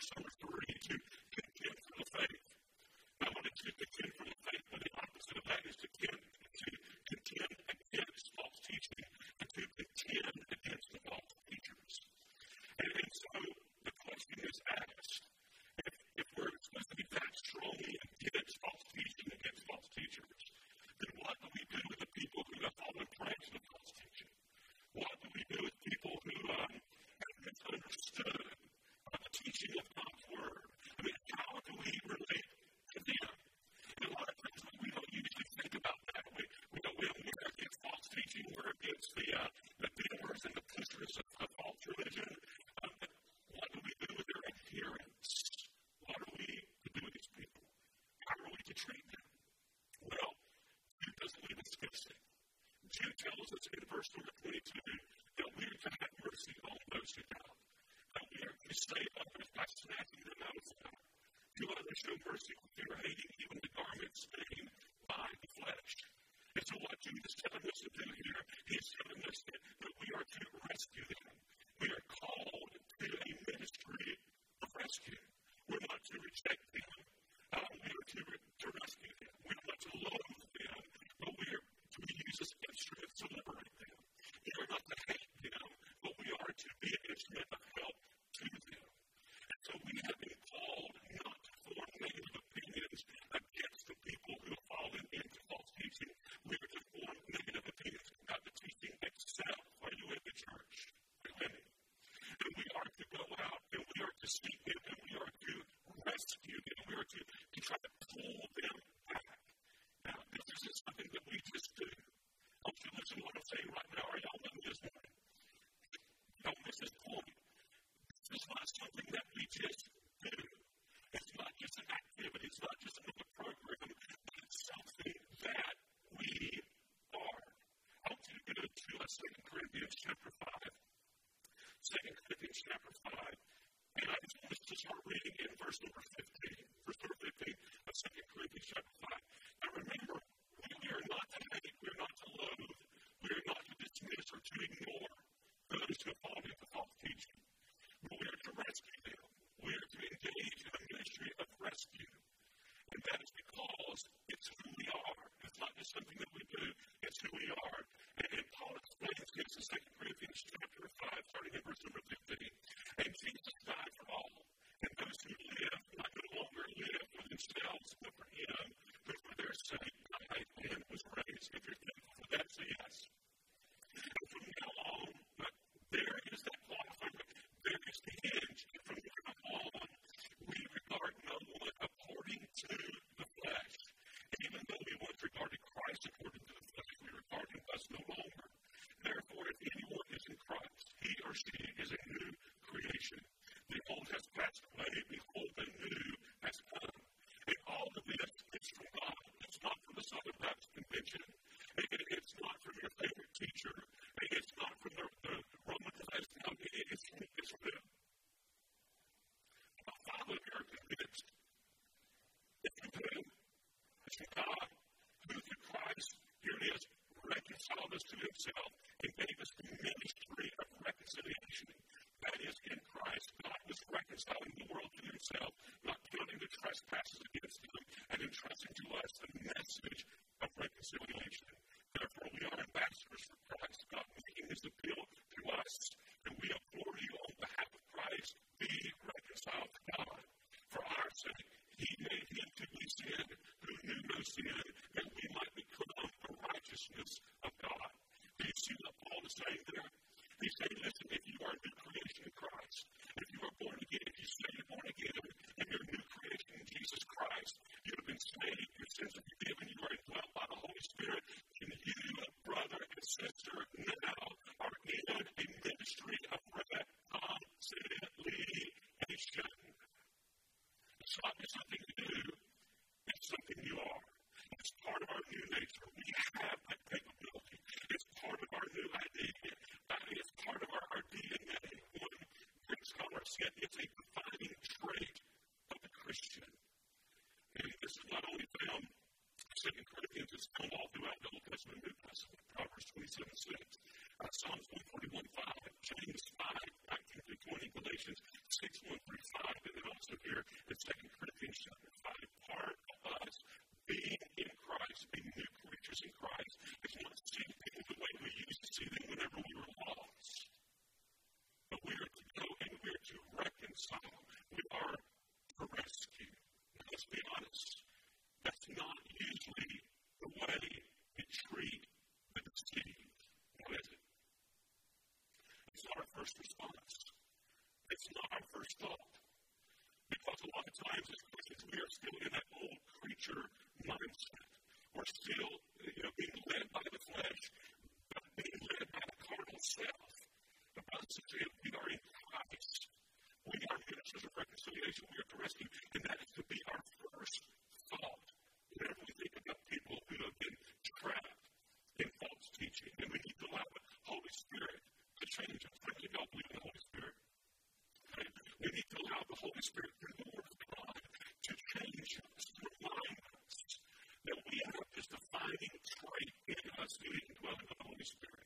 first understood It's the, uh, the failures and the pushers of, of false religion. Um, what do we do with their adherents? What are we to do with these people? How are we to treat them? Well, Jude doesn't leave us guessing. Jude tells us in verse number 22 that we are to have mercy on those who doubt, that we are to save others by snatching them out of power. Do others show mercy when they are hating even the garments stained by the flesh. And so what Jude is telling us to do understand chapter 5. 2 Corinthians chapter 5. And I just want to start reading in verse number 15. students specifically first response. It's not our first thought. Because a lot of times as Christians, we are still in that old creature mindset. We're still you know, being led by the flesh, but being led by the carnal self. The Bible says if we are in Christ, we are ministers of reconciliation, we are to rescue, and that is to be our first thought. change us. I believe y'all in the Holy Spirit. Okay? We need to allow the Holy Spirit through the Word of God to change us, to remind us that we have this defining trait in us through the indwelling of the Holy Spirit.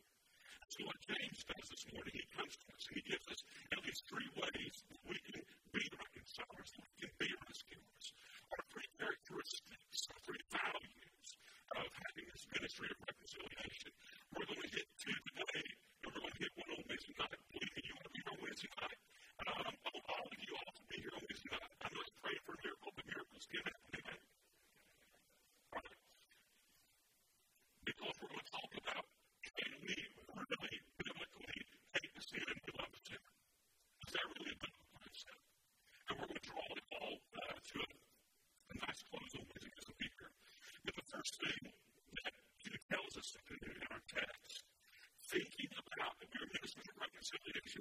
That's so what James does this morning. He comes to us and he gives us at least three ways that we first that Peter tells us to do in our text, thinking about that we are ministers of reconciliation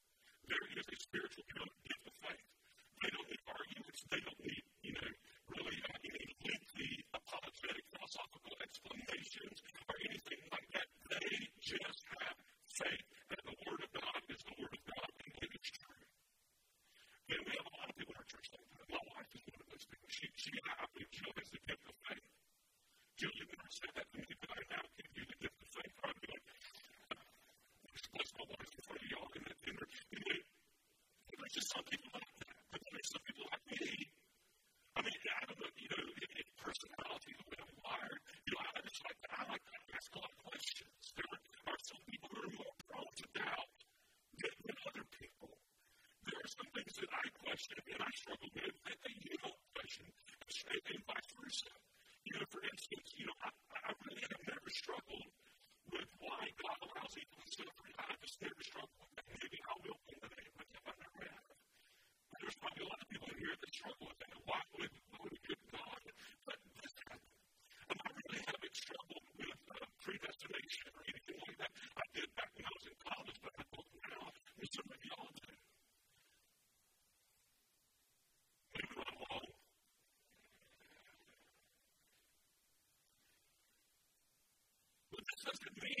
there is a spiritual you know, gift of faith. They don't need arguments, they don't need, you know, really uh, any lengthy apologetic philosophical explanations or anything like that. They just So that's going to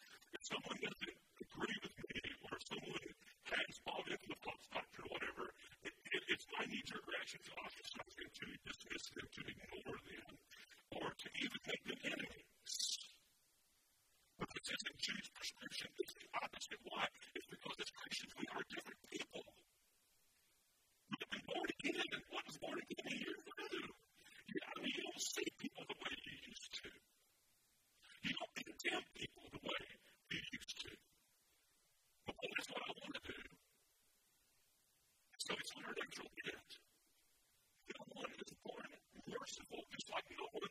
someone doesn't agree with me or someone has bought into the false doctrine, or whatever, it, it, it's my knee jerk reaction to ostracize them, to dismiss them, to ignore them, or to even make them enemies. But this isn't Jude's prescription, it's the opposite. Why? first of all, just like no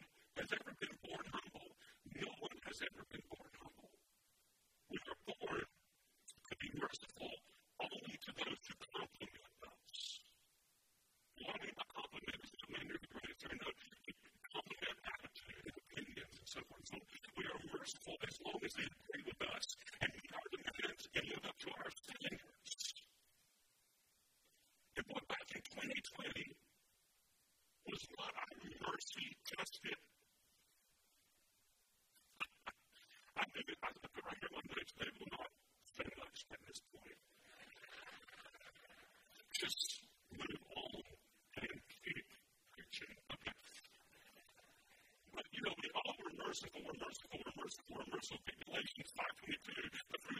merciful, we're merciful, we're merciful, we're merciful. Galatians 5.22, the fruit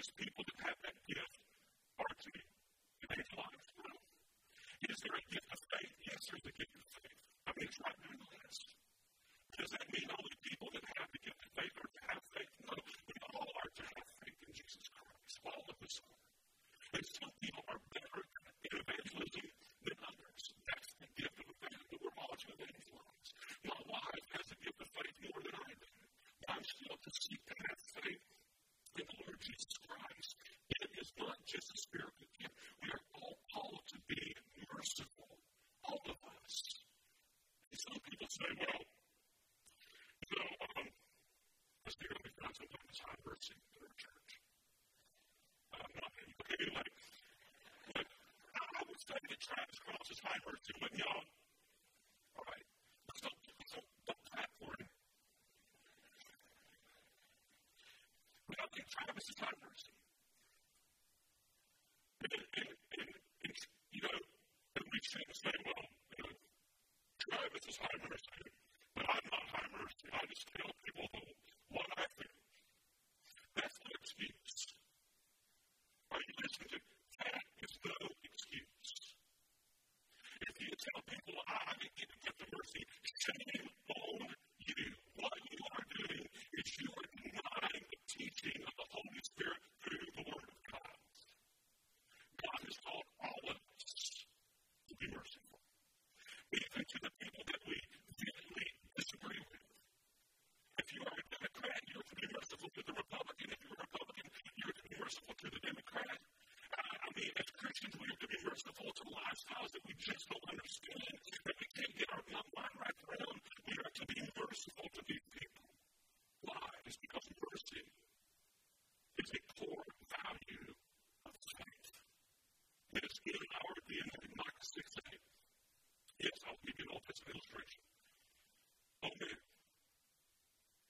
those people. Cross is high mercy, wouldn't y'all? All right. Let's don't, let's don't, don't clap for him. But I think Travis is high mercy. And, and, and, and you know, and we say the same, well, you know, Travis is high mercy, but I'm not high mercy. I just tell people what I think. That's an excuse. Are you listening to that? Is no excuse. If you tell people I didn't get the mercy, shame on you. What you are doing is you are denying the teaching of the Holy Spirit through the Word of God. God has called all of us to be merciful, even to the people that we vehemently disagree with. If you are a Democrat, you're to be merciful to the Republican. If you're a Republican, you're to be merciful to the Democrat. Uh, I mean, as Christians, we are to be merciful to lifestyles that we just don't understand, that we can't get our mind right around. We are to be merciful to these people. Why? It's because mercy is a core value of faith. It is in our DNA, Micah 6 8. Yes, I'll give you an Old Testament illustration. Oh man,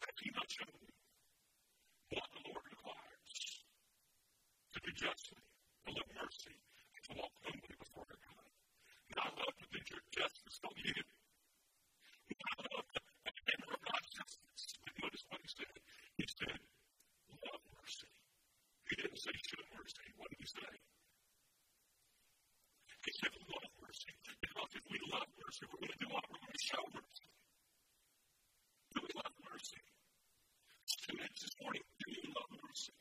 have he not shown you what the Lord requires? To do justly, to love mercy, and to walk humbly before our God. And I love to do your justice, don't you? And I love to hammer of God's justice. But notice what he said. He said, love mercy. He didn't say show mercy. What did he say? He said love mercy. Because if we love mercy, we're going to do what? We're going to show mercy. Do we love mercy? Students this morning, do you love mercy?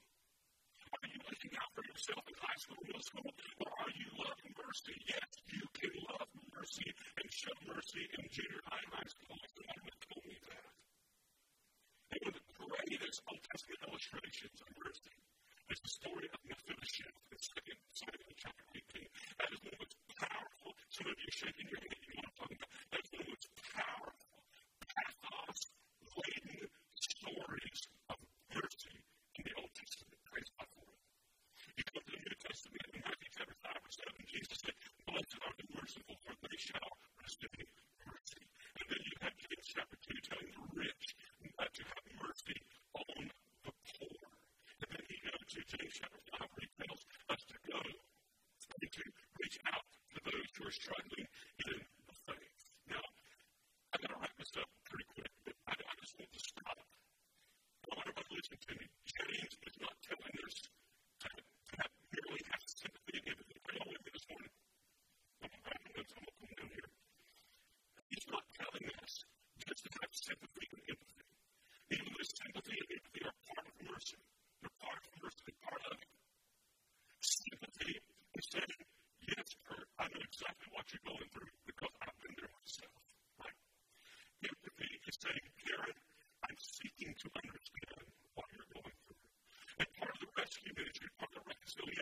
Are you looking out for yourself in high school, middle school, or are you loving mercy? Yes, you can love mercy and show mercy in junior high and high school. Someone would told me that. One of the greatest Old Testament illustrations of mercy is the story of Mephibosheth in 2 Samuel chapter 18. That is one of the most powerful. Some of you shaking your head, you know what I'm talking about. That is one of the most powerful, pathos laden stories of mercy in the Old Testament. Praise God for it. You come to the New Testament in Matthew chapter 5 or 7, Jesus said, Blessed are the merciful, for they shall receive mercy. And then you have James chapter 2 telling the rich uh, to have mercy on the poor. And then he chapter 5 where tells us to go and to reach out to those who are struggling in the faith. Now, I'm going to wrap this up pretty quick, but I, I just want to stop. I want everybody to listen to me. James is not telling us to, to have, merely have sympathy and empathy. Are y'all with me this morning? I'm grabbing notes. I'm going to come down here. He's not telling us just to have sympathy and empathy. Even though sympathy and empathy are part of mercy, they're part of mercy, they're part of it. Sympathy is saying, yes, Kurt, I know exactly what you're going through because I've been there myself. Right? Empathy is saying, Karen, I'm seeking to understand what you're going through. And part of the rescue ministry, part of the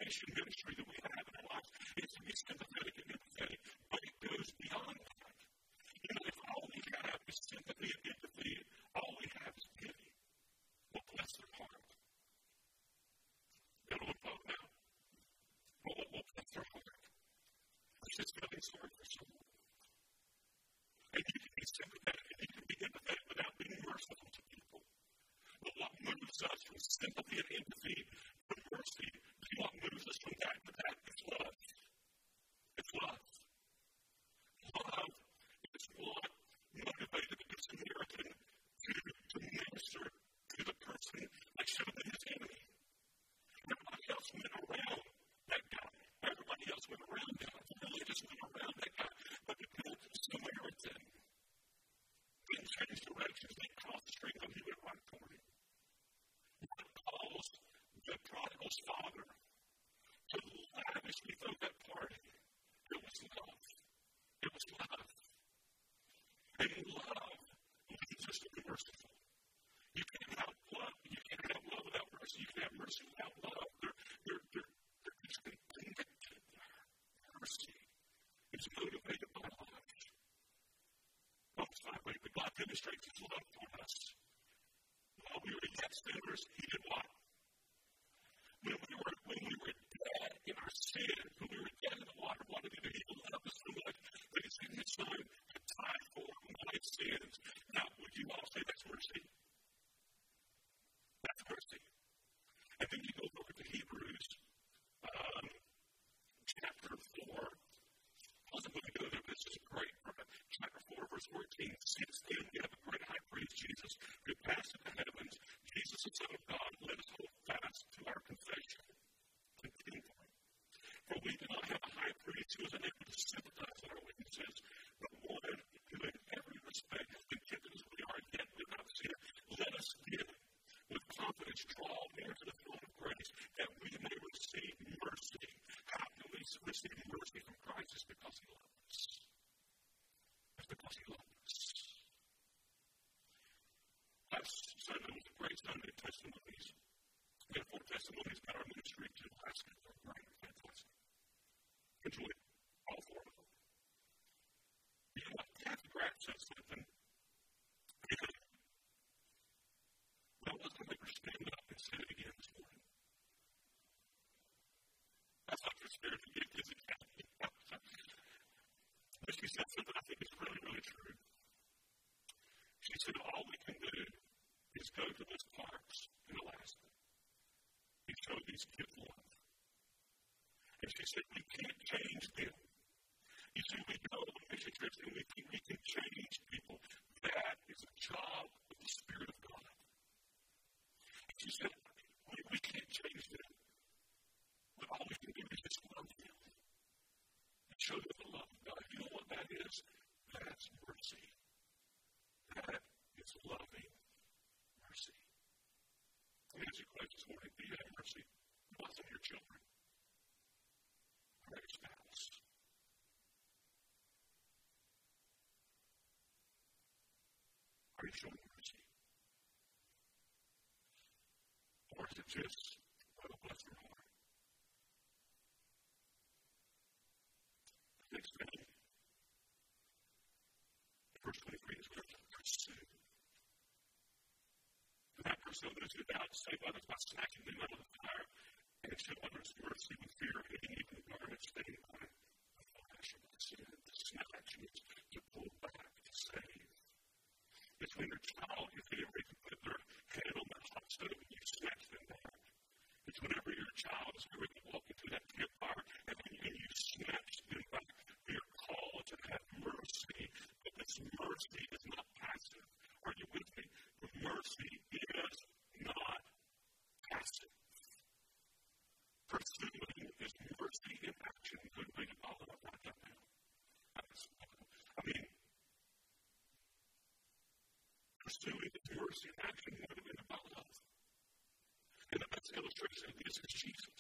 reconciliation ministry that we have in our lives is to be sympathetic and empathetic, but it goes beyond that. You know, if all we have is sympathy and empathy, all we have is pity, well, bless their heart. It'll look low now. Well, well, well, bless their heart. It's just feeling sorry for someone. And you can be sympathetic and you can be empathetic without being merciful to people. But what moves us from sympathy and empathy to mercy, what moves us from that to that is love. It's love. Love is what motivated the Samaritan to, to minister to the person that should have been his enemy. Everybody else went around that guy. Everybody else went around him. The religious went around that guy. But the good Samaritan didn't change directions. They crossed the street and he went right toward him. What caused the prodigal's father to lavishly throw that party? It was love. It was love. And love leads us to be merciful. You can't have love. You can't have love without mercy. You can't have mercy without love. They're, they're, they're, they're just connected. Mercy is motivated by love. Notice that way, but God demonstrates His love for us. While we were yet sinners, He did what? testimonies about our ministry to Alaska righteous, I will bless their heart. The next thing, verse 23 is we have to pursue. Do not pursue those who doubt, save others by smacking them out of the fire, and show others mercy with fear, hitting even the garments they by the flash of the sin. To snatch means to pull back, to save. It's when your child, if they ever put their head on the hot stove and you snap Charles, who illustration is Jesus.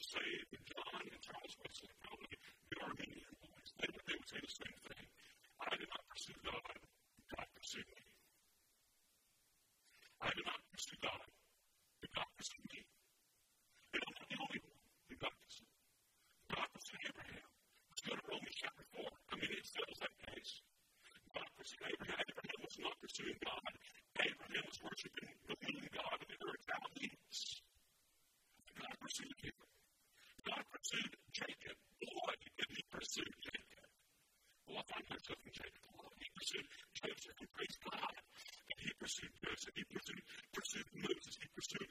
Saved, John and Charles Wesley circumstances of law. He pursued Joseph and praised God. And he pursued Joseph. He pursued, pursued Moses. He pursued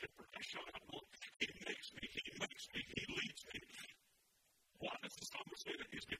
shepherd. I shall not want. He makes me, he makes me, he leads me. Why does the psalmist say that he's given?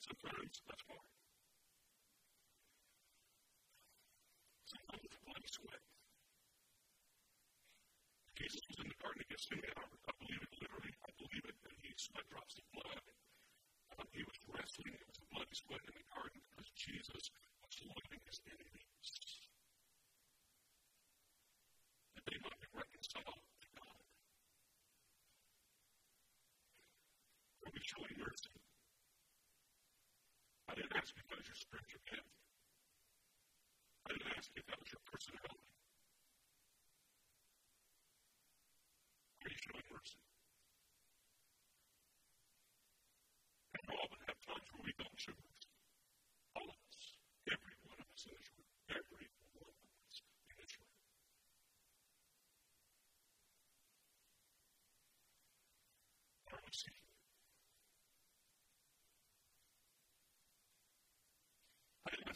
sometimes much more.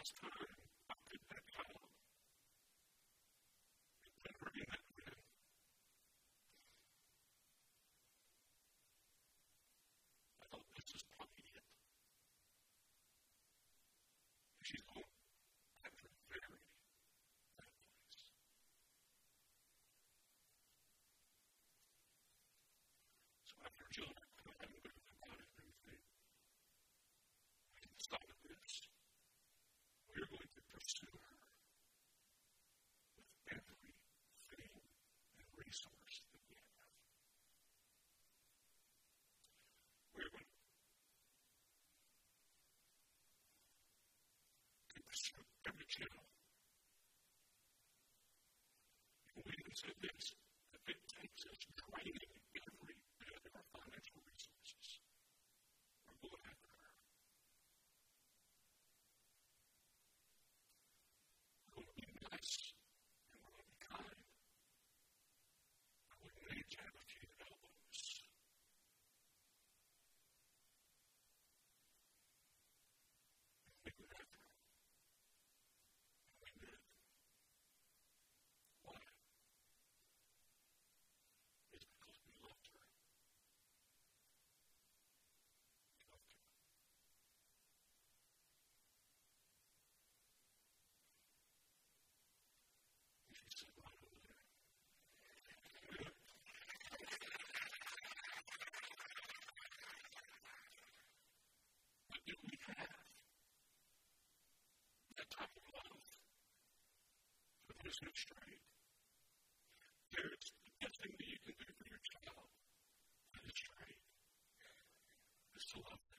last time, how could that? It never be that. I thought this is probably she's going, I've been buried that place. So after Jill channel. William said this, if it takes us praying his head straight. There's nothing that you can do for your child. That is straight. It's to love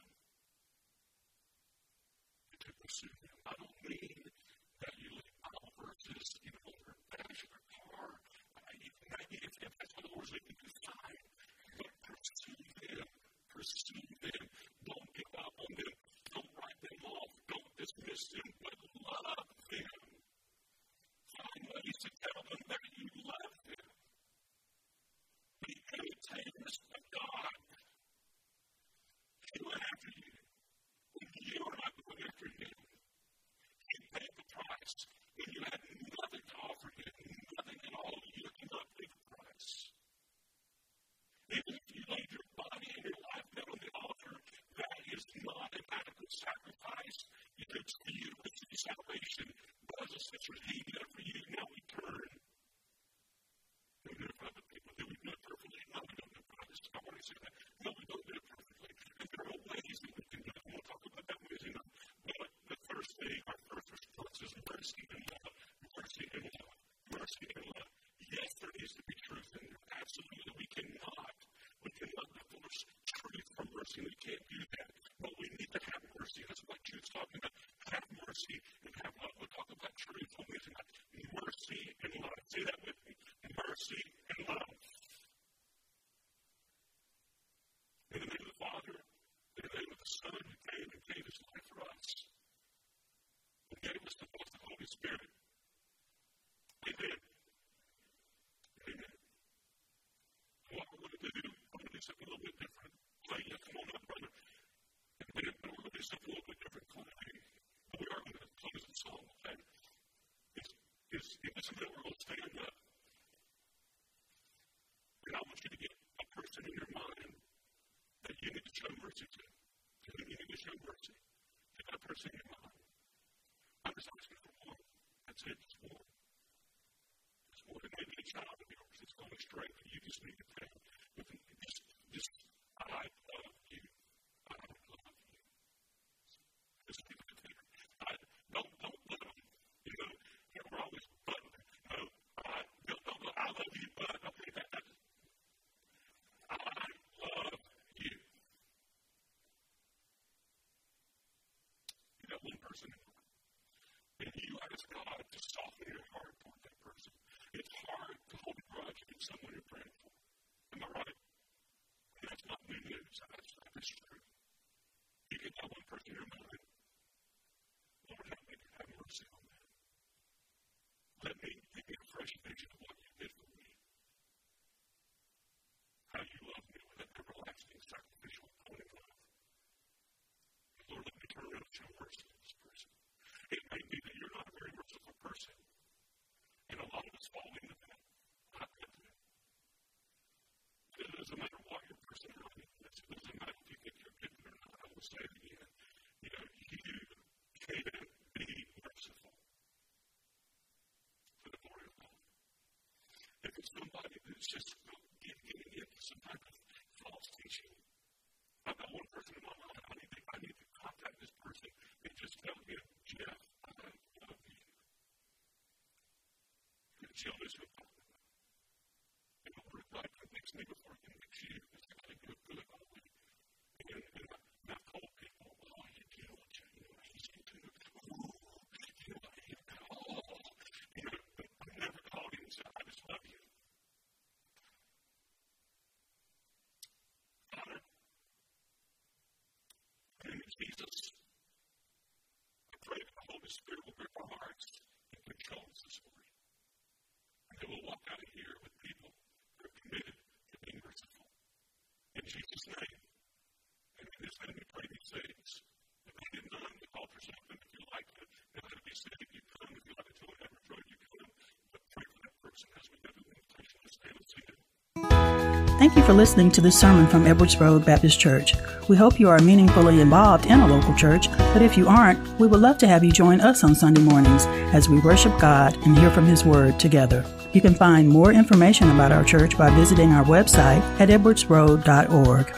you A little bit different climate, but we are going to come as a song, and it's it doesn't is in this real world, stay on person anymore. And you ask God to soften your heart toward that person. It's hard to hold a grudge against someone you're praying for. Am I right? And that's not new news. That's, that is true. You can tell one person in your mind, Lord, help me have mercy on them. Let me give me a fresh vision of what you did for me. How you love me with an everlasting sacrificial atoning love. Lord, let me turn around to your mercy person. And a lot of us fall into that. Not good to It doesn't matter what your personality is. It doesn't matter if you think you're good or not. I will say it again. You know, you can be merciful for the glory of God. If it's somebody who's just getting into some type of false teaching, I've got one person in my life. I need to, I need to contact this person and just tell him, Jeff, she always will follow him. And over at life, it makes me before him Thank you for listening to this sermon from Edwards Road Baptist Church. We hope you are meaningfully involved in a local church, but if you aren't, we would love to have you join us on Sunday mornings as we worship God and hear from His Word together. You can find more information about our church by visiting our website at edwardsroad.org.